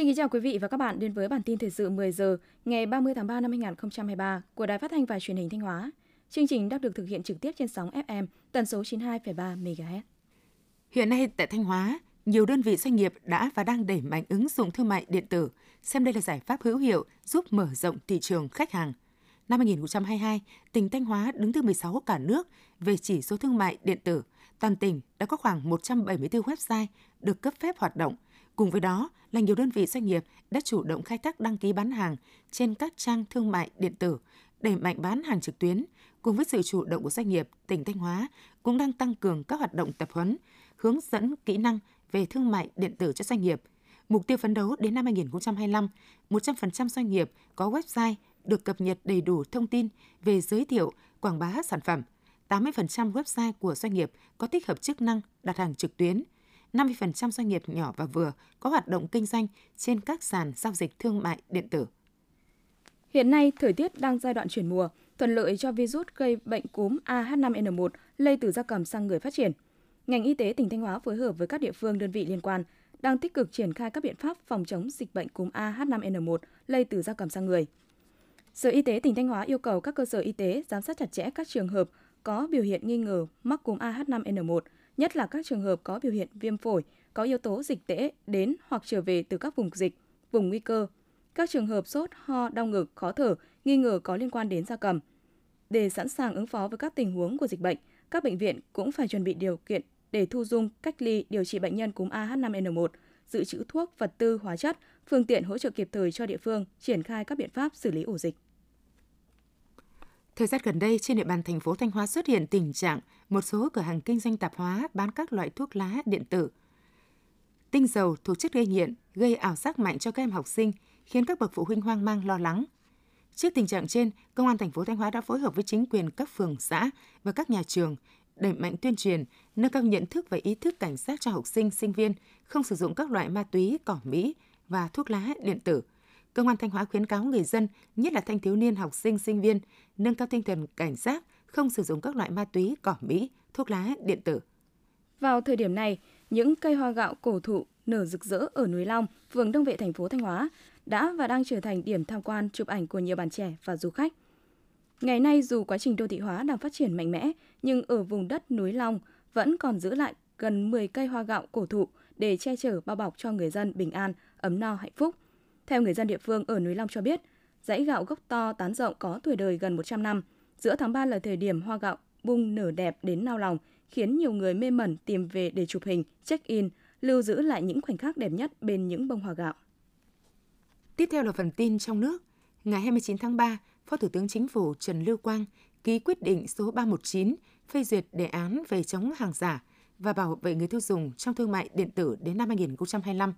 Xin kính chào quý vị và các bạn đến với bản tin thời sự 10 giờ ngày 30 tháng 3 năm 2023 của Đài Phát thanh và Truyền hình Thanh Hóa. Chương trình đang được thực hiện trực tiếp trên sóng FM tần số 92,3 MHz. Hiện nay tại Thanh Hóa, nhiều đơn vị doanh nghiệp đã và đang đẩy mạnh ứng dụng thương mại điện tử, xem đây là giải pháp hữu hiệu giúp mở rộng thị trường khách hàng. Năm 2022, tỉnh Thanh Hóa đứng thứ 16 cả nước về chỉ số thương mại điện tử. Toàn tỉnh đã có khoảng 174 website được cấp phép hoạt động. Cùng với đó là nhiều đơn vị doanh nghiệp đã chủ động khai thác đăng ký bán hàng trên các trang thương mại điện tử, đẩy mạnh bán hàng trực tuyến. Cùng với sự chủ động của doanh nghiệp, tỉnh Thanh Hóa cũng đang tăng cường các hoạt động tập huấn, hướng dẫn kỹ năng về thương mại điện tử cho doanh nghiệp. Mục tiêu phấn đấu đến năm 2025, 100% doanh nghiệp có website được cập nhật đầy đủ thông tin về giới thiệu, quảng bá sản phẩm. 80% website của doanh nghiệp có tích hợp chức năng đặt hàng trực tuyến. 50% doanh nghiệp nhỏ và vừa có hoạt động kinh doanh trên các sàn giao dịch thương mại điện tử. Hiện nay, thời tiết đang giai đoạn chuyển mùa, thuận lợi cho virus gây bệnh cúm AH5N1 lây từ gia cầm sang người phát triển. Ngành y tế tỉnh Thanh Hóa phối hợp với các địa phương đơn vị liên quan đang tích cực triển khai các biện pháp phòng chống dịch bệnh cúm AH5N1 lây từ gia cầm sang người. Sở Y tế tỉnh Thanh Hóa yêu cầu các cơ sở y tế giám sát chặt chẽ các trường hợp có biểu hiện nghi ngờ mắc cúm AH5N1, nhất là các trường hợp có biểu hiện viêm phổi, có yếu tố dịch tễ đến hoặc trở về từ các vùng dịch, vùng nguy cơ, các trường hợp sốt, ho, đau ngực, khó thở, nghi ngờ có liên quan đến gia cầm. Để sẵn sàng ứng phó với các tình huống của dịch bệnh, các bệnh viện cũng phải chuẩn bị điều kiện để thu dung, cách ly, điều trị bệnh nhân cúm AH5N1, dự trữ thuốc, vật tư, hóa chất, phương tiện hỗ trợ kịp thời cho địa phương triển khai các biện pháp xử lý ổ dịch. Thời gian gần đây, trên địa bàn thành phố Thanh Hóa xuất hiện tình trạng một số cửa hàng kinh doanh tạp hóa bán các loại thuốc lá điện tử. Tinh dầu thuộc chất gây nghiện, gây ảo giác mạnh cho các em học sinh, khiến các bậc phụ huynh hoang mang lo lắng. Trước tình trạng trên, Công an thành phố Thanh Hóa đã phối hợp với chính quyền các phường, xã và các nhà trường đẩy mạnh tuyên truyền, nâng cao nhận thức và ý thức cảnh giác cho học sinh, sinh viên không sử dụng các loại ma túy, cỏ mỹ và thuốc lá điện tử. Công an Thanh Hóa khuyến cáo người dân, nhất là thanh thiếu niên, học sinh, sinh viên, nâng cao tinh thần cảnh giác, không sử dụng các loại ma túy, cỏ mỹ, thuốc lá điện tử. Vào thời điểm này, những cây hoa gạo cổ thụ nở rực rỡ ở núi Long, phường Đông Vệ thành phố Thanh Hóa đã và đang trở thành điểm tham quan chụp ảnh của nhiều bạn trẻ và du khách. Ngày nay dù quá trình đô thị hóa đang phát triển mạnh mẽ, nhưng ở vùng đất núi Long vẫn còn giữ lại gần 10 cây hoa gạo cổ thụ để che chở bao bọc cho người dân bình an, ấm no hạnh phúc. Theo người dân địa phương ở núi Long cho biết, dãy gạo gốc to tán rộng có tuổi đời gần 100 năm. Giữa tháng 3 là thời điểm hoa gạo bung nở đẹp đến nao lòng, khiến nhiều người mê mẩn tìm về để chụp hình, check-in, lưu giữ lại những khoảnh khắc đẹp nhất bên những bông hoa gạo. Tiếp theo là phần tin trong nước. Ngày 29 tháng 3, Phó Thủ tướng Chính phủ Trần Lưu Quang ký quyết định số 319 phê duyệt đề án về chống hàng giả và bảo vệ người tiêu dùng trong thương mại điện tử đến năm 2025.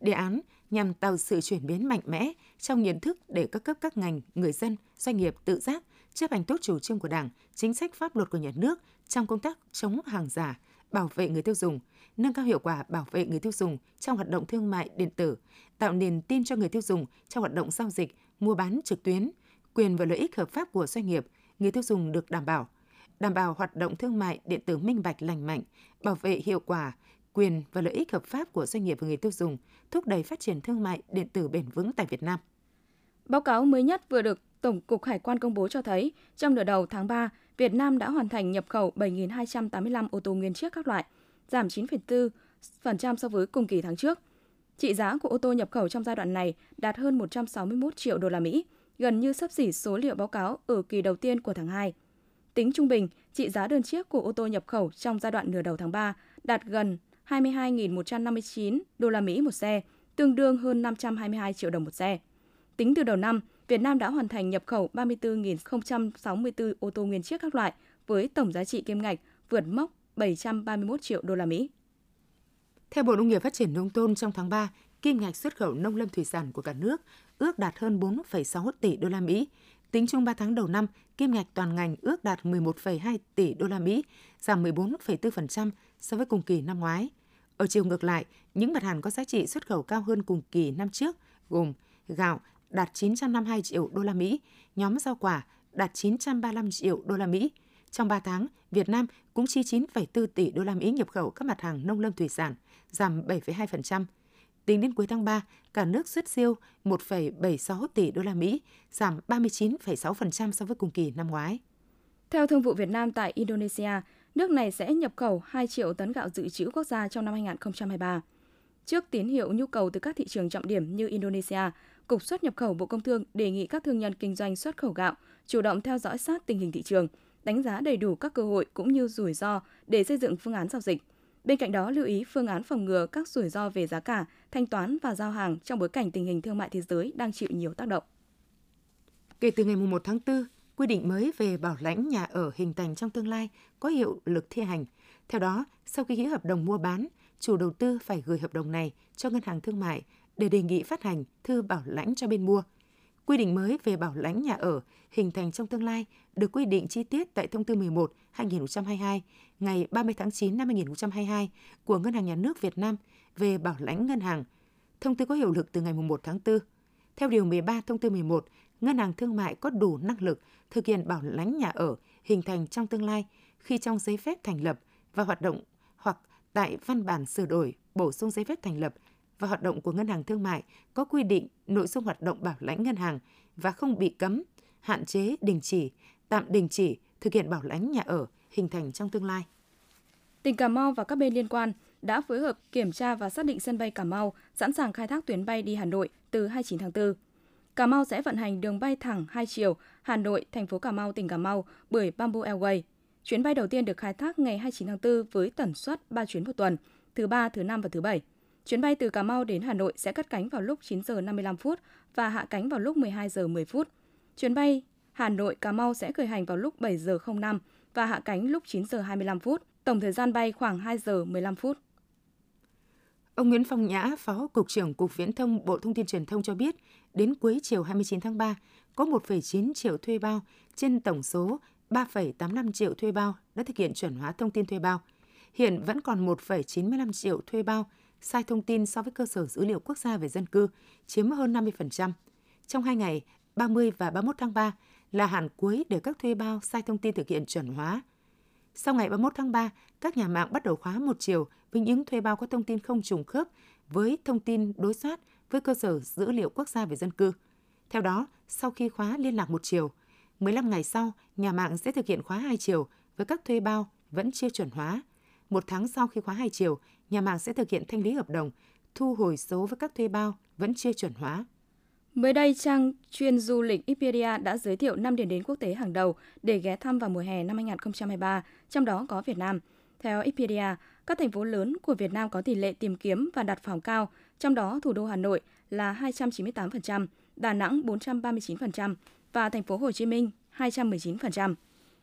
Đề án nhằm tạo sự chuyển biến mạnh mẽ trong nhận thức để các cấp các ngành, người dân, doanh nghiệp tự giác chấp hành tốt chủ trương của Đảng, chính sách pháp luật của nhà nước trong công tác chống hàng giả, bảo vệ người tiêu dùng, nâng cao hiệu quả bảo vệ người tiêu dùng trong hoạt động thương mại điện tử, tạo niềm tin cho người tiêu dùng trong hoạt động giao dịch, mua bán trực tuyến, quyền và lợi ích hợp pháp của doanh nghiệp, người tiêu dùng được đảm bảo, đảm bảo hoạt động thương mại điện tử minh bạch lành mạnh, bảo vệ hiệu quả quyền và lợi ích hợp pháp của doanh nghiệp và người tiêu dùng, thúc đẩy phát triển thương mại điện tử bền vững tại Việt Nam. Báo cáo mới nhất vừa được Tổng cục Hải quan công bố cho thấy, trong nửa đầu tháng 3, Việt Nam đã hoàn thành nhập khẩu 7.285 ô tô nguyên chiếc các loại, giảm 9,4% so với cùng kỳ tháng trước. Trị giá của ô tô nhập khẩu trong giai đoạn này đạt hơn 161 triệu đô la Mỹ, gần như sắp xỉ số liệu báo cáo ở kỳ đầu tiên của tháng 2. Tính trung bình, trị giá đơn chiếc của ô tô nhập khẩu trong giai đoạn nửa đầu tháng 3 đạt gần 22.159 đô la Mỹ một xe, tương đương hơn 522 triệu đồng một xe. Tính từ đầu năm, Việt Nam đã hoàn thành nhập khẩu 34.064 ô tô nguyên chiếc các loại với tổng giá trị kim ngạch vượt mốc 731 triệu đô la Mỹ. Theo Bộ Nông nghiệp Phát triển Nông thôn trong tháng 3, kim ngạch xuất khẩu nông lâm thủy sản của cả nước ước đạt hơn 4,6 tỷ đô la Mỹ. Tính chung 3 tháng đầu năm, kim ngạch toàn ngành ước đạt 11,2 tỷ đô la Mỹ, giảm 14,4% so với cùng kỳ năm ngoái. Ở chiều ngược lại, những mặt hàng có giá trị xuất khẩu cao hơn cùng kỳ năm trước gồm gạo đạt 952 triệu đô la Mỹ, nhóm rau quả đạt 935 triệu đô la Mỹ. Trong 3 tháng, Việt Nam cũng chi 9,4 tỷ đô la Mỹ nhập khẩu các mặt hàng nông lâm thủy sản, giảm 7,2%. Tính đến cuối tháng 3, cả nước xuất siêu 1,76 tỷ đô la Mỹ, giảm 39,6% so với cùng kỳ năm ngoái. Theo Thương vụ Việt Nam tại Indonesia, nước này sẽ nhập khẩu 2 triệu tấn gạo dự trữ quốc gia trong năm 2023. Trước tín hiệu nhu cầu từ các thị trường trọng điểm như Indonesia, Cục xuất nhập khẩu Bộ Công Thương đề nghị các thương nhân kinh doanh xuất khẩu gạo chủ động theo dõi sát tình hình thị trường, đánh giá đầy đủ các cơ hội cũng như rủi ro để xây dựng phương án giao dịch. Bên cạnh đó, lưu ý phương án phòng ngừa các rủi ro về giá cả, thanh toán và giao hàng trong bối cảnh tình hình thương mại thế giới đang chịu nhiều tác động. Kể từ ngày 1 tháng 4, quy định mới về bảo lãnh nhà ở hình thành trong tương lai có hiệu lực thi hành. Theo đó, sau khi ký hợp đồng mua bán, chủ đầu tư phải gửi hợp đồng này cho ngân hàng thương mại để đề nghị phát hành thư bảo lãnh cho bên mua. Quy định mới về bảo lãnh nhà ở hình thành trong tương lai được quy định chi tiết tại Thông tư 11/2022 ngày 30 tháng 9 năm 2022 của Ngân hàng Nhà nước Việt Nam về bảo lãnh ngân hàng. Thông tư có hiệu lực từ ngày 1 tháng 4. Theo điều 13 Thông tư 11, ngân hàng thương mại có đủ năng lực thực hiện bảo lãnh nhà ở hình thành trong tương lai khi trong giấy phép thành lập và hoạt động hoặc tại văn bản sửa đổi, bổ sung giấy phép thành lập và hoạt động của ngân hàng thương mại có quy định nội dung hoạt động bảo lãnh ngân hàng và không bị cấm, hạn chế, đình chỉ, tạm đình chỉ thực hiện bảo lãnh nhà ở hình thành trong tương lai. Tỉnh Cà Mau và các bên liên quan đã phối hợp kiểm tra và xác định sân bay Cà Mau sẵn sàng khai thác tuyến bay đi Hà Nội từ 29 tháng 4. Cà Mau sẽ vận hành đường bay thẳng hai chiều Hà Nội, thành phố Cà Mau, tỉnh Cà Mau bởi Bamboo Airways. Chuyến bay đầu tiên được khai thác ngày 29 tháng 4 với tần suất 3 chuyến một tuần, thứ ba, thứ năm và thứ bảy. Chuyến bay từ Cà Mau đến Hà Nội sẽ cất cánh vào lúc 9 giờ 55 phút và hạ cánh vào lúc 12 giờ 10 phút. Chuyến bay Hà Nội Cà Mau sẽ khởi hành vào lúc 7 giờ 05 và hạ cánh lúc 9 giờ 25 phút. Tổng thời gian bay khoảng 2 giờ 15 phút. Ông Nguyễn Phong Nhã, Phó Cục trưởng Cục Viễn thông Bộ Thông tin Truyền thông cho biết, đến cuối chiều 29 tháng 3, có 1,9 triệu thuê bao trên tổng số 3,85 triệu thuê bao đã thực hiện chuẩn hóa thông tin thuê bao. Hiện vẫn còn 1,95 triệu thuê bao sai thông tin so với cơ sở dữ liệu quốc gia về dân cư, chiếm hơn 50%. Trong hai ngày 30 và 31 tháng 3 là hạn cuối để các thuê bao sai thông tin thực hiện chuẩn hóa. Sau ngày 31 tháng 3, các nhà mạng bắt đầu khóa một chiều với những thuê bao có thông tin không trùng khớp với thông tin đối soát với cơ sở dữ liệu quốc gia về dân cư. Theo đó, sau khi khóa liên lạc một chiều, 15 ngày sau, nhà mạng sẽ thực hiện khóa hai chiều với các thuê bao vẫn chưa chuẩn hóa. Một tháng sau khi khóa hai chiều, nhà mạng sẽ thực hiện thanh lý hợp đồng, thu hồi số với các thuê bao vẫn chưa chuẩn hóa. Mới đây, trang chuyên du lịch Expedia đã giới thiệu 5 điểm đến quốc tế hàng đầu để ghé thăm vào mùa hè năm 2023, trong đó có Việt Nam. Theo Expedia, các thành phố lớn của Việt Nam có tỷ lệ tìm kiếm và đặt phòng cao, trong đó thủ đô Hà Nội là 298%, Đà Nẵng 439% và thành phố Hồ Chí Minh 219%.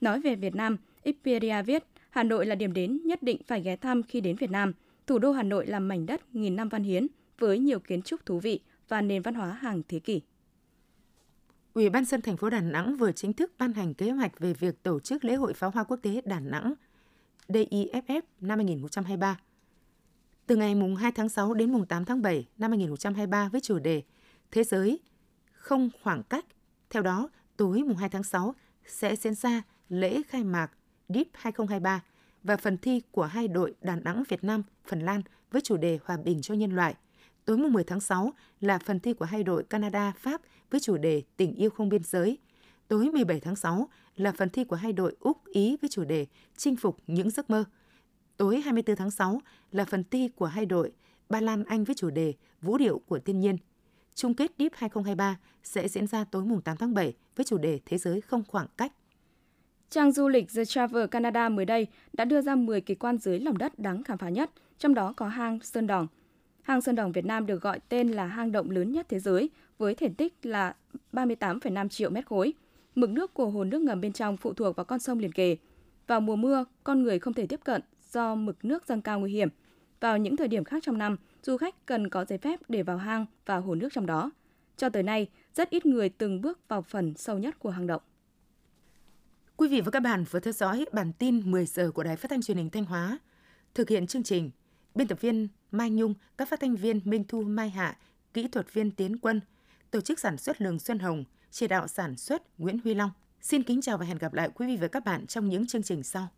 Nói về Việt Nam, Expedia viết Hà Nội là điểm đến nhất định phải ghé thăm khi đến Việt Nam. Thủ đô Hà Nội là mảnh đất nghìn năm văn hiến với nhiều kiến trúc thú vị và nền văn hóa hàng thế kỷ. Ủy ban dân thành phố Đà Nẵng vừa chính thức ban hành kế hoạch về việc tổ chức lễ hội pháo hoa quốc tế Đà Nẵng DIFF năm 2023. Từ ngày mùng 2 tháng 6 đến mùng 8 tháng 7 năm 2023 với chủ đề Thế giới không khoảng cách. Theo đó, tối mùng 2 tháng 6 sẽ diễn ra lễ khai mạc DIP 2023 và phần thi của hai đội Đà Nẵng Việt Nam, Phần Lan với chủ đề Hòa bình cho nhân loại. Tối mùng 10 tháng 6 là phần thi của hai đội Canada, Pháp với chủ đề Tình yêu không biên giới. Tối 17 tháng 6 là phần thi của hai đội Úc, Ý với chủ đề Chinh phục những giấc mơ. Tối 24 tháng 6 là phần thi của hai đội Ba Lan, Anh với chủ đề Vũ điệu của thiên nhiên. Chung kết DIP 2023 sẽ diễn ra tối mùng 8 tháng 7 với chủ đề Thế giới không khoảng cách. Trang du lịch The Travel Canada mới đây đã đưa ra 10 kỳ quan dưới lòng đất đáng khám phá nhất, trong đó có hang Sơn Đòn. Hang Sơn Đồng Việt Nam được gọi tên là hang động lớn nhất thế giới với thể tích là 38,5 triệu mét khối. Mực nước của hồ nước ngầm bên trong phụ thuộc vào con sông liền kề. Vào mùa mưa, con người không thể tiếp cận do mực nước dâng cao nguy hiểm. Vào những thời điểm khác trong năm, du khách cần có giấy phép để vào hang và hồ nước trong đó. Cho tới nay, rất ít người từng bước vào phần sâu nhất của hang động. Quý vị và các bạn vừa theo dõi bản tin 10 giờ của Đài Phát thanh Truyền hình Thanh Hóa. Thực hiện chương trình, biên tập viên Mai Nhung, các phát thanh viên Minh Thu Mai Hạ, kỹ thuật viên Tiến Quân, tổ chức sản xuất Lường Xuân Hồng, chỉ đạo sản xuất Nguyễn Huy Long. Xin kính chào và hẹn gặp lại quý vị và các bạn trong những chương trình sau.